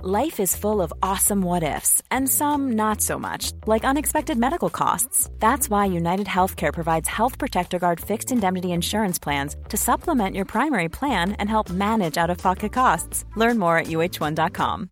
Life is full of awesome what ifs, and some not so much, like unexpected medical costs. That's why United Healthcare provides Health Protector Guard fixed indemnity insurance plans to supplement your primary plan and help manage out of pocket costs. Learn more at uh1.com.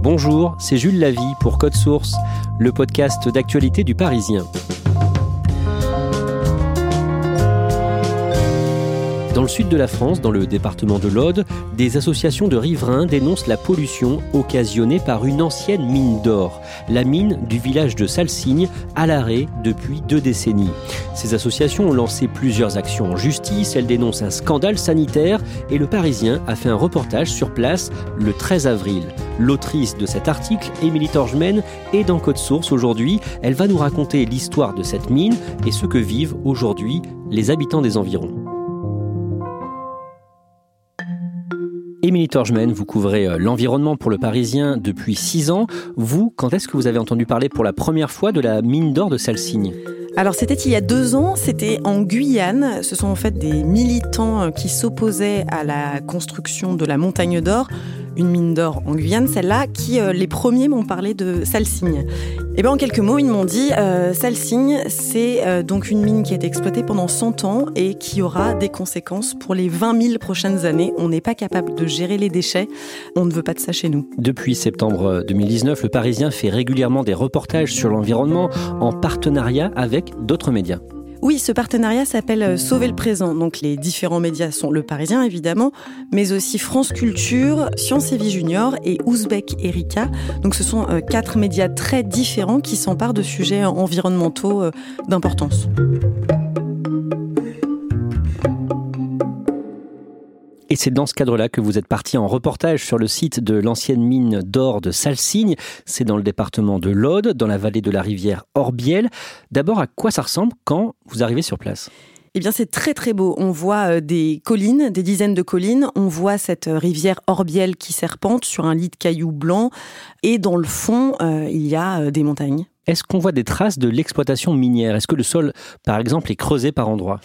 Bonjour, c'est Jules Lavie pour Code Source, le podcast d'actualité du Parisien. Dans le sud de la France, dans le département de l'Aude, des associations de riverains dénoncent la pollution occasionnée par une ancienne mine d'or, la mine du village de Salsigne, à l'arrêt depuis deux décennies. Ces associations ont lancé plusieurs actions en justice, elles dénoncent un scandale sanitaire et le Parisien a fait un reportage sur place le 13 avril. L'autrice de cet article, Émilie Torgemène, est dans Code Source aujourd'hui. Elle va nous raconter l'histoire de cette mine et ce que vivent aujourd'hui les habitants des environs. Émilie Torgemène, vous couvrez euh, l'environnement pour le Parisien depuis six ans. Vous, quand est-ce que vous avez entendu parler pour la première fois de la mine d'or de Salsigne? Alors c'était il y a deux ans, c'était en Guyane. Ce sont en fait des militants euh, qui s'opposaient à la construction de la montagne d'or une mine d'or en Guyane, celle-là, qui euh, les premiers m'ont parlé de Salsigne. Et bien en quelques mots, ils m'ont dit euh, Salsigne, c'est euh, donc une mine qui a été exploitée pendant 100 ans et qui aura des conséquences pour les 20 000 prochaines années. On n'est pas capable de gérer les déchets, on ne veut pas de ça chez nous. Depuis septembre 2019, le Parisien fait régulièrement des reportages sur l'environnement en partenariat avec d'autres médias. Oui, ce partenariat s'appelle euh, Sauver le présent. Donc les différents médias sont Le Parisien évidemment, mais aussi France Culture, Science et Vie Junior et Ouzbek Erika. Donc ce sont euh, quatre médias très différents qui s'emparent de sujets environnementaux euh, d'importance. Et c'est dans ce cadre-là que vous êtes parti en reportage sur le site de l'ancienne mine d'or de Salsigne. C'est dans le département de l'Aude, dans la vallée de la rivière Orbiel. D'abord, à quoi ça ressemble quand vous arrivez sur place? Eh bien, c'est très très beau. On voit euh, des collines, des dizaines de collines. On voit cette euh, rivière Orbiel qui serpente sur un lit de cailloux blancs. Et dans le fond, euh, il y a des montagnes. Est-ce qu'on voit des traces de l'exploitation minière? Est-ce que le sol, par exemple, est creusé par endroits?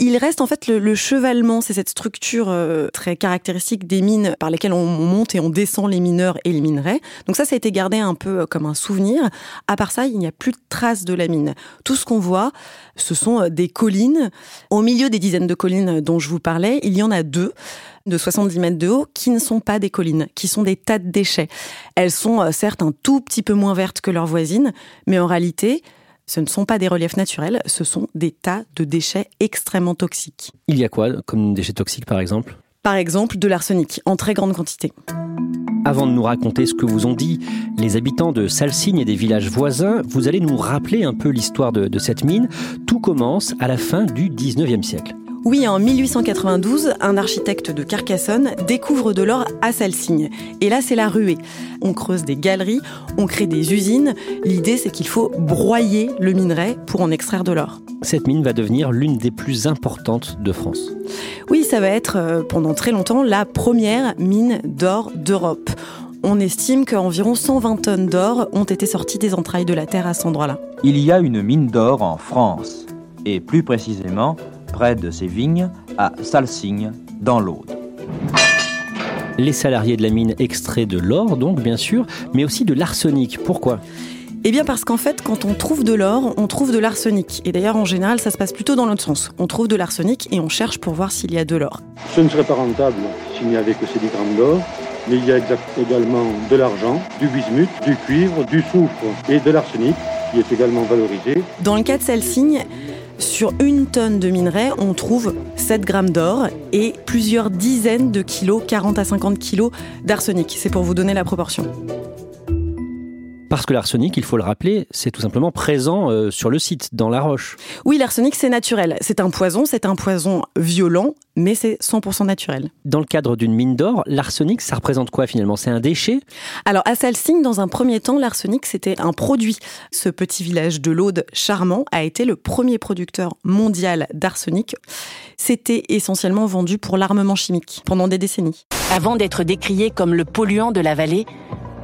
Il reste en fait le, chevalement, c'est cette structure euh, très caractéristique des mines par lesquelles on monte et on descend les mineurs et les minerais. Donc ça, ça a été gardé un peu euh, comme un souvenir. À part ça, il n'y a plus de traces de la mine. Tout ce qu'on voit, ce sont euh, des collines. Au milieu des dizaines de collines dont je vous parlais, il y en a deux de 70 mètres de haut qui ne sont pas des collines, qui sont des tas de déchets. Elles sont certes un tout petit peu moins vertes que leurs voisines, mais en réalité, ce ne sont pas des reliefs naturels, ce sont des tas de déchets extrêmement toxiques. Il y a quoi comme déchets toxiques par exemple? Par exemple de l'arsenic en très grande quantité. Avant de nous raconter ce que vous ont dit les habitants de Salsigne et des villages voisins, vous allez nous rappeler un peu l'histoire de, de cette mine. Tout commence à la fin du 19e siècle. Oui, en 1892, un architecte de Carcassonne découvre de l'or à Salsigne. Et là, c'est la ruée. On creuse des galeries, on crée des usines. L'idée, c'est qu'il faut broyer le minerai pour en extraire de l'or. Cette mine va devenir l'une des plus importantes de France. Oui, ça va être euh, pendant très longtemps la première mine d'or d'Europe. On estime qu'environ 120 tonnes d'or ont été sorties des entrailles de la Terre à cet endroit-là. Il y a une mine d'or en France, et plus précisément près de ces vignes, à Salsigne, dans l'Aude. Les salariés de la mine extraient de l'or, donc bien sûr, mais aussi de l'arsenic. Pourquoi? Eh bien parce qu'en fait, quand on trouve de l'or, on trouve de l'arsenic. Et d'ailleurs, en général, ça se passe plutôt dans l'autre sens. On trouve de l'arsenic et on cherche pour voir s'il y a de l'or. Ce ne serait pas rentable s'il n'y avait que ces 10 grammes d'or. Mais il y a également de l'argent, du bismuth, du cuivre, du soufre et de l'arsenic qui est également valorisé. Dans le cas de Salsigne, sur une tonne de minerai, on trouve 7 grammes d'or et plusieurs dizaines de kilos, 40 à 50 kilos d'arsenic. C'est pour vous donner la proportion. Parce que l'arsenic, il faut le rappeler, c'est tout simplement présent euh, sur le site, dans la roche. Oui, l'arsenic, c'est naturel. C'est un poison, c'est un poison violent, mais c'est 100% naturel. Dans le cadre d'une mine d'or, l'arsenic, ça représente quoi finalement? C'est un déchet? Alors, à Salsigne, dans un premier temps, l'arsenic, c'était un produit. Ce petit village de l'Aude charmant a été le premier producteur mondial d'arsenic. C'était essentiellement vendu pour l'armement chimique pendant des décennies. Avant d'être décrié comme le polluant de la vallée,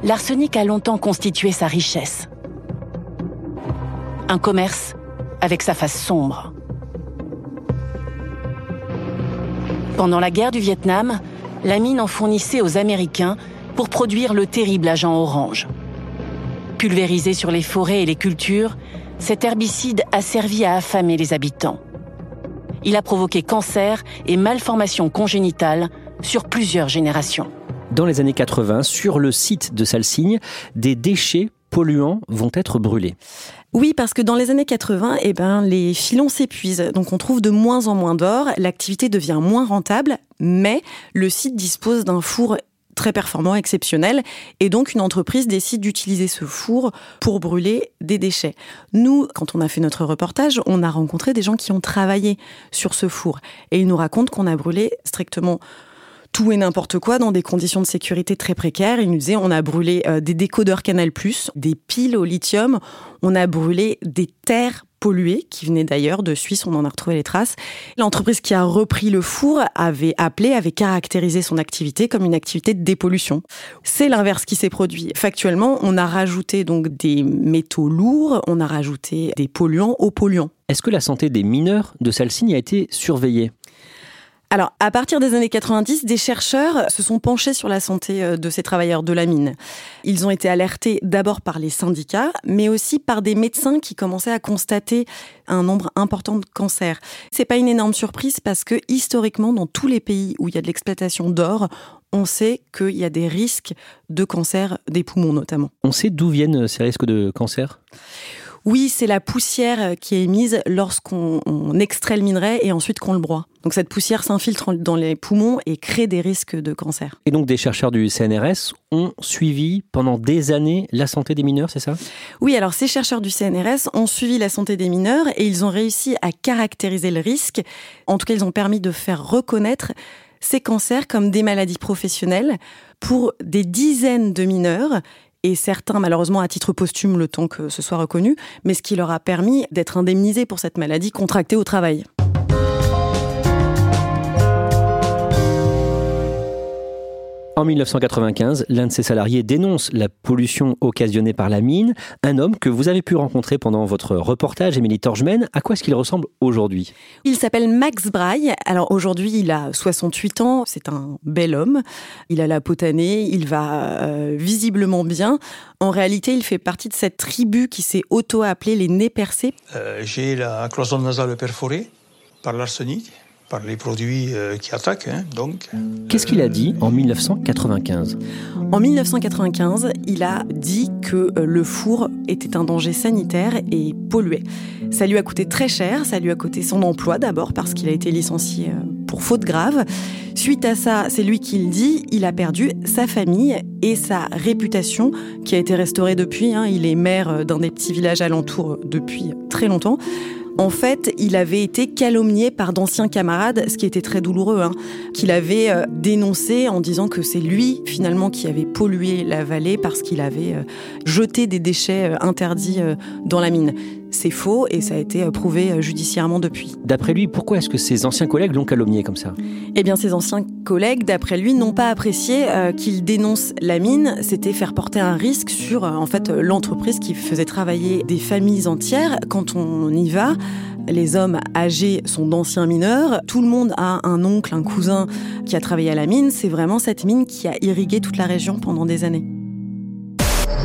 l'arsenic a longtemps constitué sa richesse. Un commerce avec sa face sombre. Pendant la guerre du Vietnam, la mine en fournissait aux Américains pour produire le terrible agent orange. Pulvérisé sur les forêts et les cultures, cet herbicide a servi à affamer les habitants. Il a provoqué cancer et malformations congénitales sur plusieurs générations. Dans les années 80, sur le site de Salsigne, des déchets polluants vont être brûlés. Oui, parce que dans les années 80, eh ben, les filons s'épuisent, donc on trouve de moins en moins d'or, l'activité devient moins rentable, mais le site dispose d'un four très performant, exceptionnel, et donc une entreprise décide d'utiliser ce four pour brûler des déchets. Nous, quand on a fait notre reportage, on a rencontré des gens qui ont travaillé sur ce four, et ils nous racontent qu'on a brûlé strictement tout et n'importe quoi dans des conditions de sécurité très précaires. Ils nous disaient on a brûlé euh, des décodeurs Canal+, des piles au lithium, on a brûlé des terres polluées qui venaient d'ailleurs de Suisse, on en a retrouvé les traces. L'entreprise qui a repris le four avait appelé, avait caractérisé son activité comme une activité de dépollution. C'est l'inverse qui s'est produit. Factuellement, on a rajouté donc des métaux lourds, on a rajouté des polluants aux polluants. Est-ce que la santé des mineurs de Salsigne a été surveillée? Alors, à partir des années 90, des chercheurs se sont penchés sur la santé euh, de ces travailleurs de la mine. Ils ont été alertés d'abord par les syndicats, mais aussi par des médecins qui commençaient à constater un nombre important de cancers. C'est pas une énorme surprise parce que historiquement, dans tous les pays où il y a de l'exploitation d'or, on sait qu'il y a des risques de cancer des poumons notamment. On sait d'où viennent ces risques de cancer? Oui, c'est la poussière qui est émise lorsqu'on extrait le minerai et ensuite qu'on le broie. Donc cette poussière s'infiltre dans les poumons et crée des risques de cancer. Et donc des chercheurs du CNRS ont suivi pendant des années la santé des mineurs, c'est ça? Oui, alors ces chercheurs du CNRS ont suivi la santé des mineurs et ils ont réussi à caractériser le risque. En tout cas, ils ont permis de faire reconnaître ces cancers comme des maladies professionnelles pour des dizaines de mineurs et certains malheureusement à titre posthume le temps que ce soit reconnu, mais ce qui leur a permis d'être indemnisés pour cette maladie contractée au travail. En 1995, l'un de ses salariés dénonce la pollution occasionnée par la mine. Un homme que vous avez pu rencontrer pendant votre reportage, Émilie Torgemène. À quoi est-ce qu'il ressemble aujourd'hui? Il s'appelle Max Braille. Alors aujourd'hui, il a 68 ans. C'est un bel homme. Il a la peau tannée. Il va euh, visiblement bien. En réalité, il fait partie de cette tribu qui s'est auto-appelée les nez percés. Euh, j'ai la cloison nasale perforée par l'arsenic par les produits euh, qui attaquent. Hein, donc. Qu'est-ce qu'il a dit en 1995 En 1995, il a dit que euh, le four était un danger sanitaire et polluait. Ça lui a coûté très cher, ça lui a coûté son emploi d'abord parce qu'il a été licencié euh, pour faute grave. Suite à ça, c'est lui qui le dit, il a perdu sa famille et sa réputation qui a été restaurée depuis. Hein. Il est maire d'un des petits villages alentours depuis très longtemps. En fait, il avait été calomnié par d'anciens camarades, ce qui était très douloureux, hein, qu'il avait euh, dénoncé en disant que c'est lui finalement qui avait pollué la vallée parce qu'il avait euh, jeté des déchets euh, interdits dans la mine. C'est faux et ça a été prouvé judiciairement depuis. D'après lui, pourquoi est-ce que ses anciens collègues l'ont calomnié comme ça? Eh bien, ses anciens collègues, d'après lui, n'ont pas apprécié qu'il dénonce la mine. C'était faire porter un risque sur, en fait, l'entreprise qui faisait travailler des familles entières. Quand on y va, les hommes âgés sont d'anciens mineurs. Tout le monde a un oncle, un cousin qui a travaillé à la mine. C'est vraiment cette mine qui a irrigué toute la région pendant des années.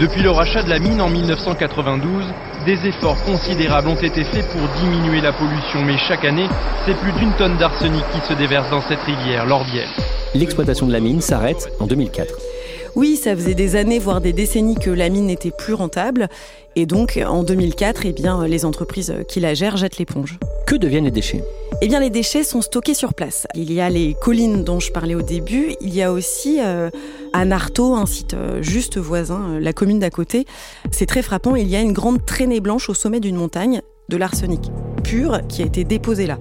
Depuis le rachat de la mine en 1992, des efforts considérables ont été faits pour diminuer la pollution, mais chaque année, c'est plus d'une tonne d'arsenic qui se déverse dans cette rivière, l'Orbiel. L'exploitation de la mine s'arrête en 2004. Oui, ça faisait des années, voire des décennies que la mine n'était plus rentable. Et donc, en 2004, eh bien, les entreprises qui la gèrent jettent l'éponge. Que deviennent les déchets? Eh bien, les déchets sont stockés sur place. Il y a les collines dont je parlais au début. Il y a aussi euh, à Narto, un site euh, juste voisin, euh, la commune d'à côté. C'est très frappant. Il y a une grande traînée blanche au sommet d'une montagne de l'arsenic pur qui a été déposé là.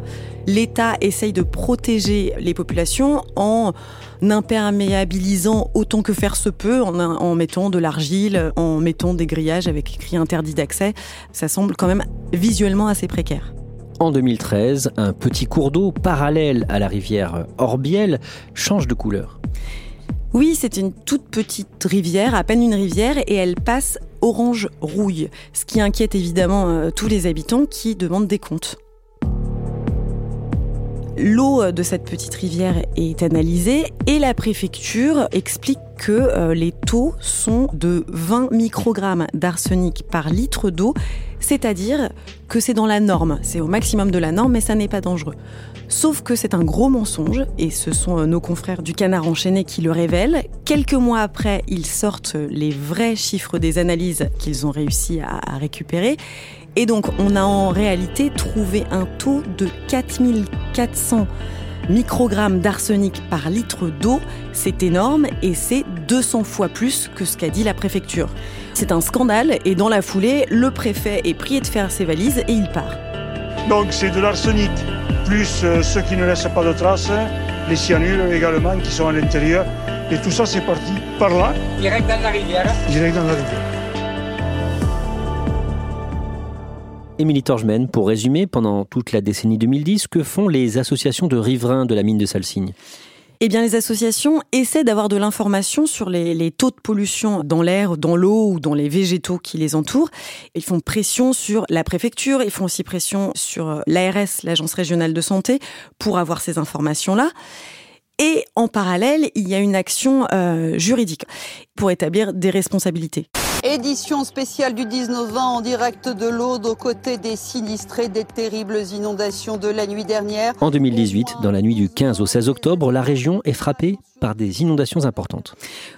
L'État essaye de protéger les populations en imperméabilisant autant que faire se peut, en, mettant de l'argile, en mettant des grillages avec écrit interdit d'accès. Ça semble quand même visuellement assez précaire. En 2013, un petit cours d'eau parallèle à la rivière Orbiel change de couleur. Oui, c'est une toute petite rivière, à peine une rivière, et elle passe orange rouille, ce qui inquiète évidemment euh, tous les habitants qui demandent des comptes. L'eau de cette petite rivière est analysée et la préfecture explique que euh, les taux sont de 20 microgrammes d'arsenic par litre d'eau, c'est-à-dire que c'est dans la norme, c'est au maximum de la norme, mais ça n'est pas dangereux. Sauf que c'est un gros mensonge, et ce sont euh, nos confrères du Canard enchaîné qui le révèlent. Quelques mois après, ils sortent les vrais chiffres des analyses qu'ils ont réussi à récupérer. Et donc, on a en réalité trouvé un taux de 4400 microgrammes d'arsenic par litre d'eau. C'est énorme et c'est 200 fois plus que ce qu'a dit la préfecture. C'est un scandale et dans la foulée, le préfet est prié de faire ses valises et il part. Donc c'est de l'arsenic, plus euh, ceux qui ne laissent pas de traces, les cyanures également qui sont à l'intérieur. Et tout ça c'est parti par là. Direct dans la rivière. Direct dans la rivière. Émilie Torgemène, pour résumer, pendant toute la décennie 2010, que font les associations de riverains de la mine de Salsigne? Eh bien, les associations essaient d'avoir de l'information sur les, les, taux de pollution dans l'air, dans l'eau ou dans les végétaux qui les entourent. Ils font pression sur la préfecture, ils font aussi pression sur l'ARS, l'Agence régionale de santé, pour avoir ces informations-là. Et en parallèle, il y a une action euh, juridique pour établir des responsabilités. Édition spéciale du 19 ans en direct de l'Aude aux côtés des sinistrés des terribles inondations de la nuit dernière. En 2018, dans la nuit du 15 au 16 octobre, la région est frappée par des inondations importantes.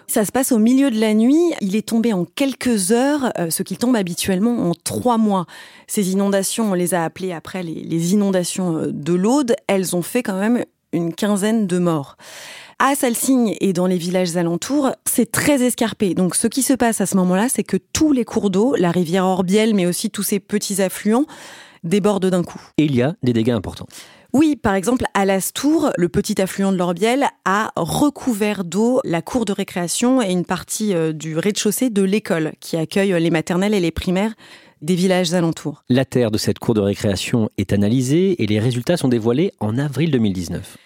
Ça se passe au milieu de la nuit. Il est tombé en quelques heures, euh, ce qui tombe habituellement en trois mois. Ces inondations, on les a appelées après les, les inondations euh, de l'Aude. Elles ont fait quand même une quinzaine de morts. À Salsigne et dans les villages alentours, c'est très escarpé. Donc ce qui se passe à ce moment-là, c'est que tous les cours d'eau, la rivière Orbiel, mais aussi tous ces petits affluents, débordent d'un coup. Et il y a des dégâts importants. Oui, par exemple, à Lastour, le petit affluent de l'Orbiel a recouvert d'eau la cour de récréation et une partie euh, du rez-de-chaussée de l'école qui accueille les maternelles et les primaires des villages alentours. La terre de cette cour de récréation est analysée et les résultats sont dévoilés en avril 2019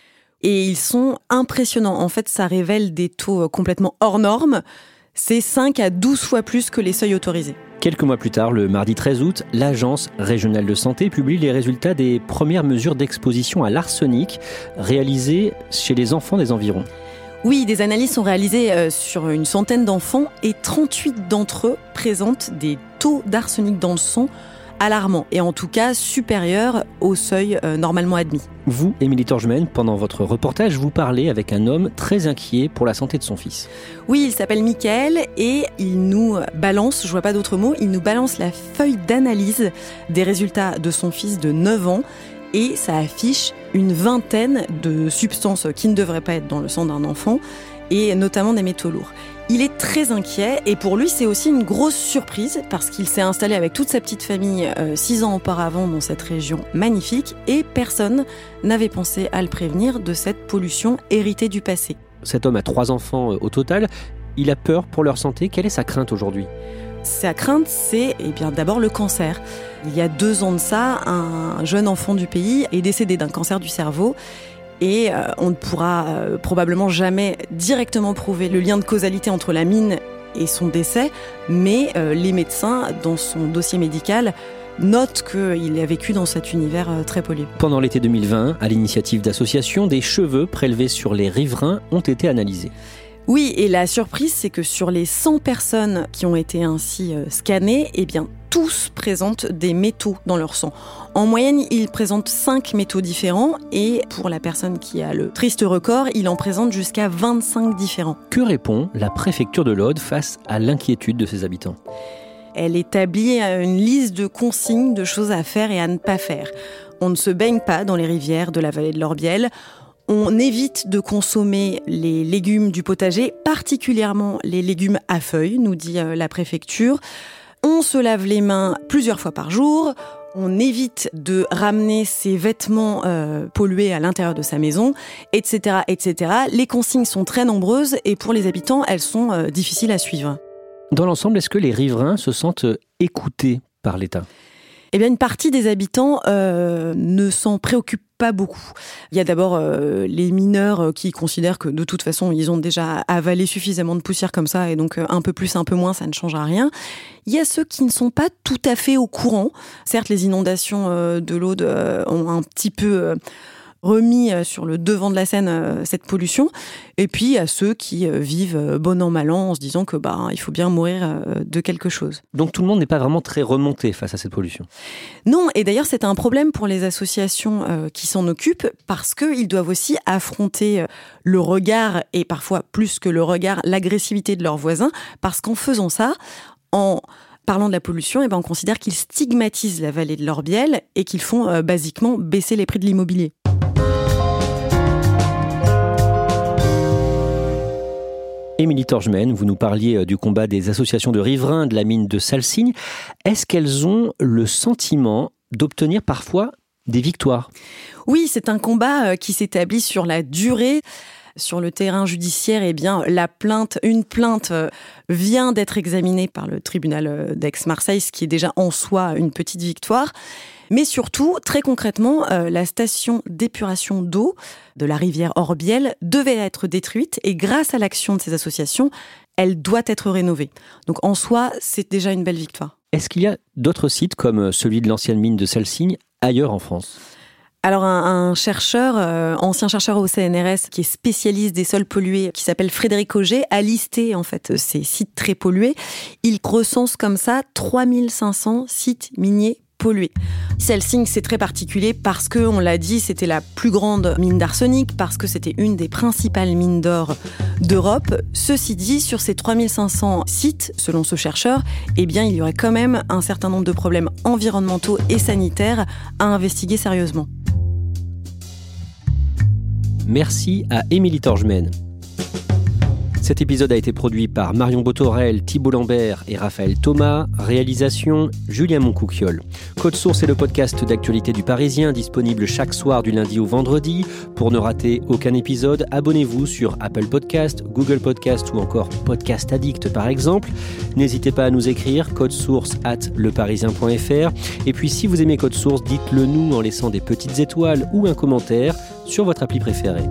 et ils sont impressionnants. En fait, ça révèle des taux euh, complètement hors normes. C'est 5 à 12 fois plus que les seuils autorisés. Quelques mois plus tard, le mardi 13 août, l'Agence régionale de santé publie les résultats des premières mesures d'exposition à l'arsenic réalisées chez les enfants des environs. Oui, des analyses sont réalisées euh, sur une centaine d'enfants et 38 d'entre eux présentent des taux d'arsenic dans le sang alarmant et en tout cas supérieur au seuil euh, normalement admis. Vous, Émilie Torgemène, pendant votre reportage, vous parlez avec un homme très inquiet pour la santé de son fils. Oui, il s'appelle Michael et il nous balance, je vois pas d'autre mot, il nous balance la feuille d'analyse des résultats de son fils de 9 ans et ça affiche une vingtaine de substances qui ne devraient pas être dans le sang d'un enfant et notamment des métaux lourds. Il est très inquiet et pour lui c'est aussi une grosse surprise parce qu'il s'est installé avec toute sa petite famille euh, six ans auparavant dans cette région magnifique et personne n'avait pensé à le prévenir de cette pollution héritée du passé. Cet homme a trois enfants euh, au total. Il a peur pour leur santé. Quelle est sa crainte aujourd'hui? Sa crainte, c'est eh bien d'abord le cancer. Il y a deux ans de ça, un jeune enfant du pays est décédé d'un cancer du cerveau et euh, on ne pourra euh, probablement jamais directement prouver le lien de causalité entre la mine et son décès, mais euh, les médecins, dans son dossier médical, notent qu'il a vécu dans cet univers très pollué. Pendant l'été 2020, à l'initiative d'associations, des cheveux prélevés sur les riverains ont été analysés. Oui, et la surprise, c'est que sur les 100 personnes qui ont été ainsi scannées, eh bien, tous présentent des métaux dans leur sang. En moyenne, ils présentent 5 métaux différents et pour la personne qui a le triste record, il en présente jusqu'à 25 différents. Que répond la préfecture de l'Aude face à l'inquiétude de ses habitants? Elle établit une liste de consignes de choses à faire et à ne pas faire. On ne se baigne pas dans les rivières de la vallée de l'Orbiel. On évite de consommer les légumes du potager, particulièrement les légumes à feuilles, nous dit euh, la préfecture. On se lave les mains plusieurs fois par jour. On évite de ramener ses vêtements euh, pollués à l'intérieur de sa maison, etc., etc. Les consignes sont très nombreuses et pour les habitants, elles sont euh, difficiles à suivre. Dans l'ensemble, est-ce que les riverains se sentent écoutés par l'État? Eh bien, une partie des habitants euh, ne s'en préoccupent pas beaucoup. Il y a d'abord euh, les mineurs euh, qui considèrent que de toute façon, ils ont déjà avalé suffisamment de poussière comme ça, et donc un peu plus, un peu moins, ça ne change rien. Il y a ceux qui ne sont pas tout à fait au courant. Certes, les inondations de l'Aude ont un petit peu remis euh, sur le devant de la scène euh, cette pollution, et puis à ceux qui euh, vivent bon an mal an en se disant que bah il faut bien mourir de quelque chose. Donc tout le monde n'est pas vraiment très remonté face à cette pollution. Non, et d'ailleurs c'est un problème pour les associations qui s'en occupent parce qu'ils doivent aussi affronter le regard et parfois plus que le regard, l'agressivité de leurs voisins, parce qu'en faisant ça, en parlant de la pollution, eh ben on considère qu'ils stigmatisent la vallée de l'Orbiel et qu'ils font basiquement baisser les prix de l'immobilier. Émilie Torgemène, vous nous parliez euh, du combat des associations de riverains de la mine de Salsigne. Est-ce qu'elles ont le sentiment d'obtenir parfois des victoires? Oui, c'est un combat euh, qui s'établit sur la durée sur le terrain judiciaire, eh bien, la plainte, une plainte euh, vient d'être examinée par le tribunal d'Aix-Marseille, ce qui est déjà en soi une petite victoire. Mais surtout, très concrètement, euh, la station d'épuration d'eau de la rivière Orbiel devait être détruite et grâce à l'action de ces associations, elle doit être rénovée. Donc en soi, c'est déjà une belle victoire. Est-ce qu'il y a d'autres sites comme celui de l'ancienne mine de Salsigne ailleurs en France? Alors un, chercheur, euh, ancien chercheur au CNRS, qui est spécialiste des sols pollués, qui s'appelle Frédéric Auger, a listé en fait ces sites très pollués. Il recense comme ça 3500 sites miniers polluée. Celle-ci, c'est très particulier parce que, on l'a dit, c'était la plus grande mine d'arsenic, parce que c'était une des principales mines d'or d'Europe. Ceci dit, sur ces 3500 sites, selon ce chercheur, eh bien, il y aurait quand même un certain nombre de problèmes environnementaux et sanitaires à investiguer sérieusement. Merci à Émilie Torgemène. Cet épisode a été produit par Marion Botorel, Thibault Lambert et Raphaël Thomas. Réalisation Julien Moncouquiol. Code Source est le podcast d'actualité du Parisien, disponible chaque soir du lundi au vendredi. Pour ne rater aucun épisode, abonnez-vous sur Apple Podcast, Google Podcast ou encore Podcast Addict par exemple. N'hésitez pas à nous écrire code source at leparisien.fr. Et puis si vous aimez Code Source, dites-le nous en laissant des petites étoiles ou un commentaire sur votre appli préférée.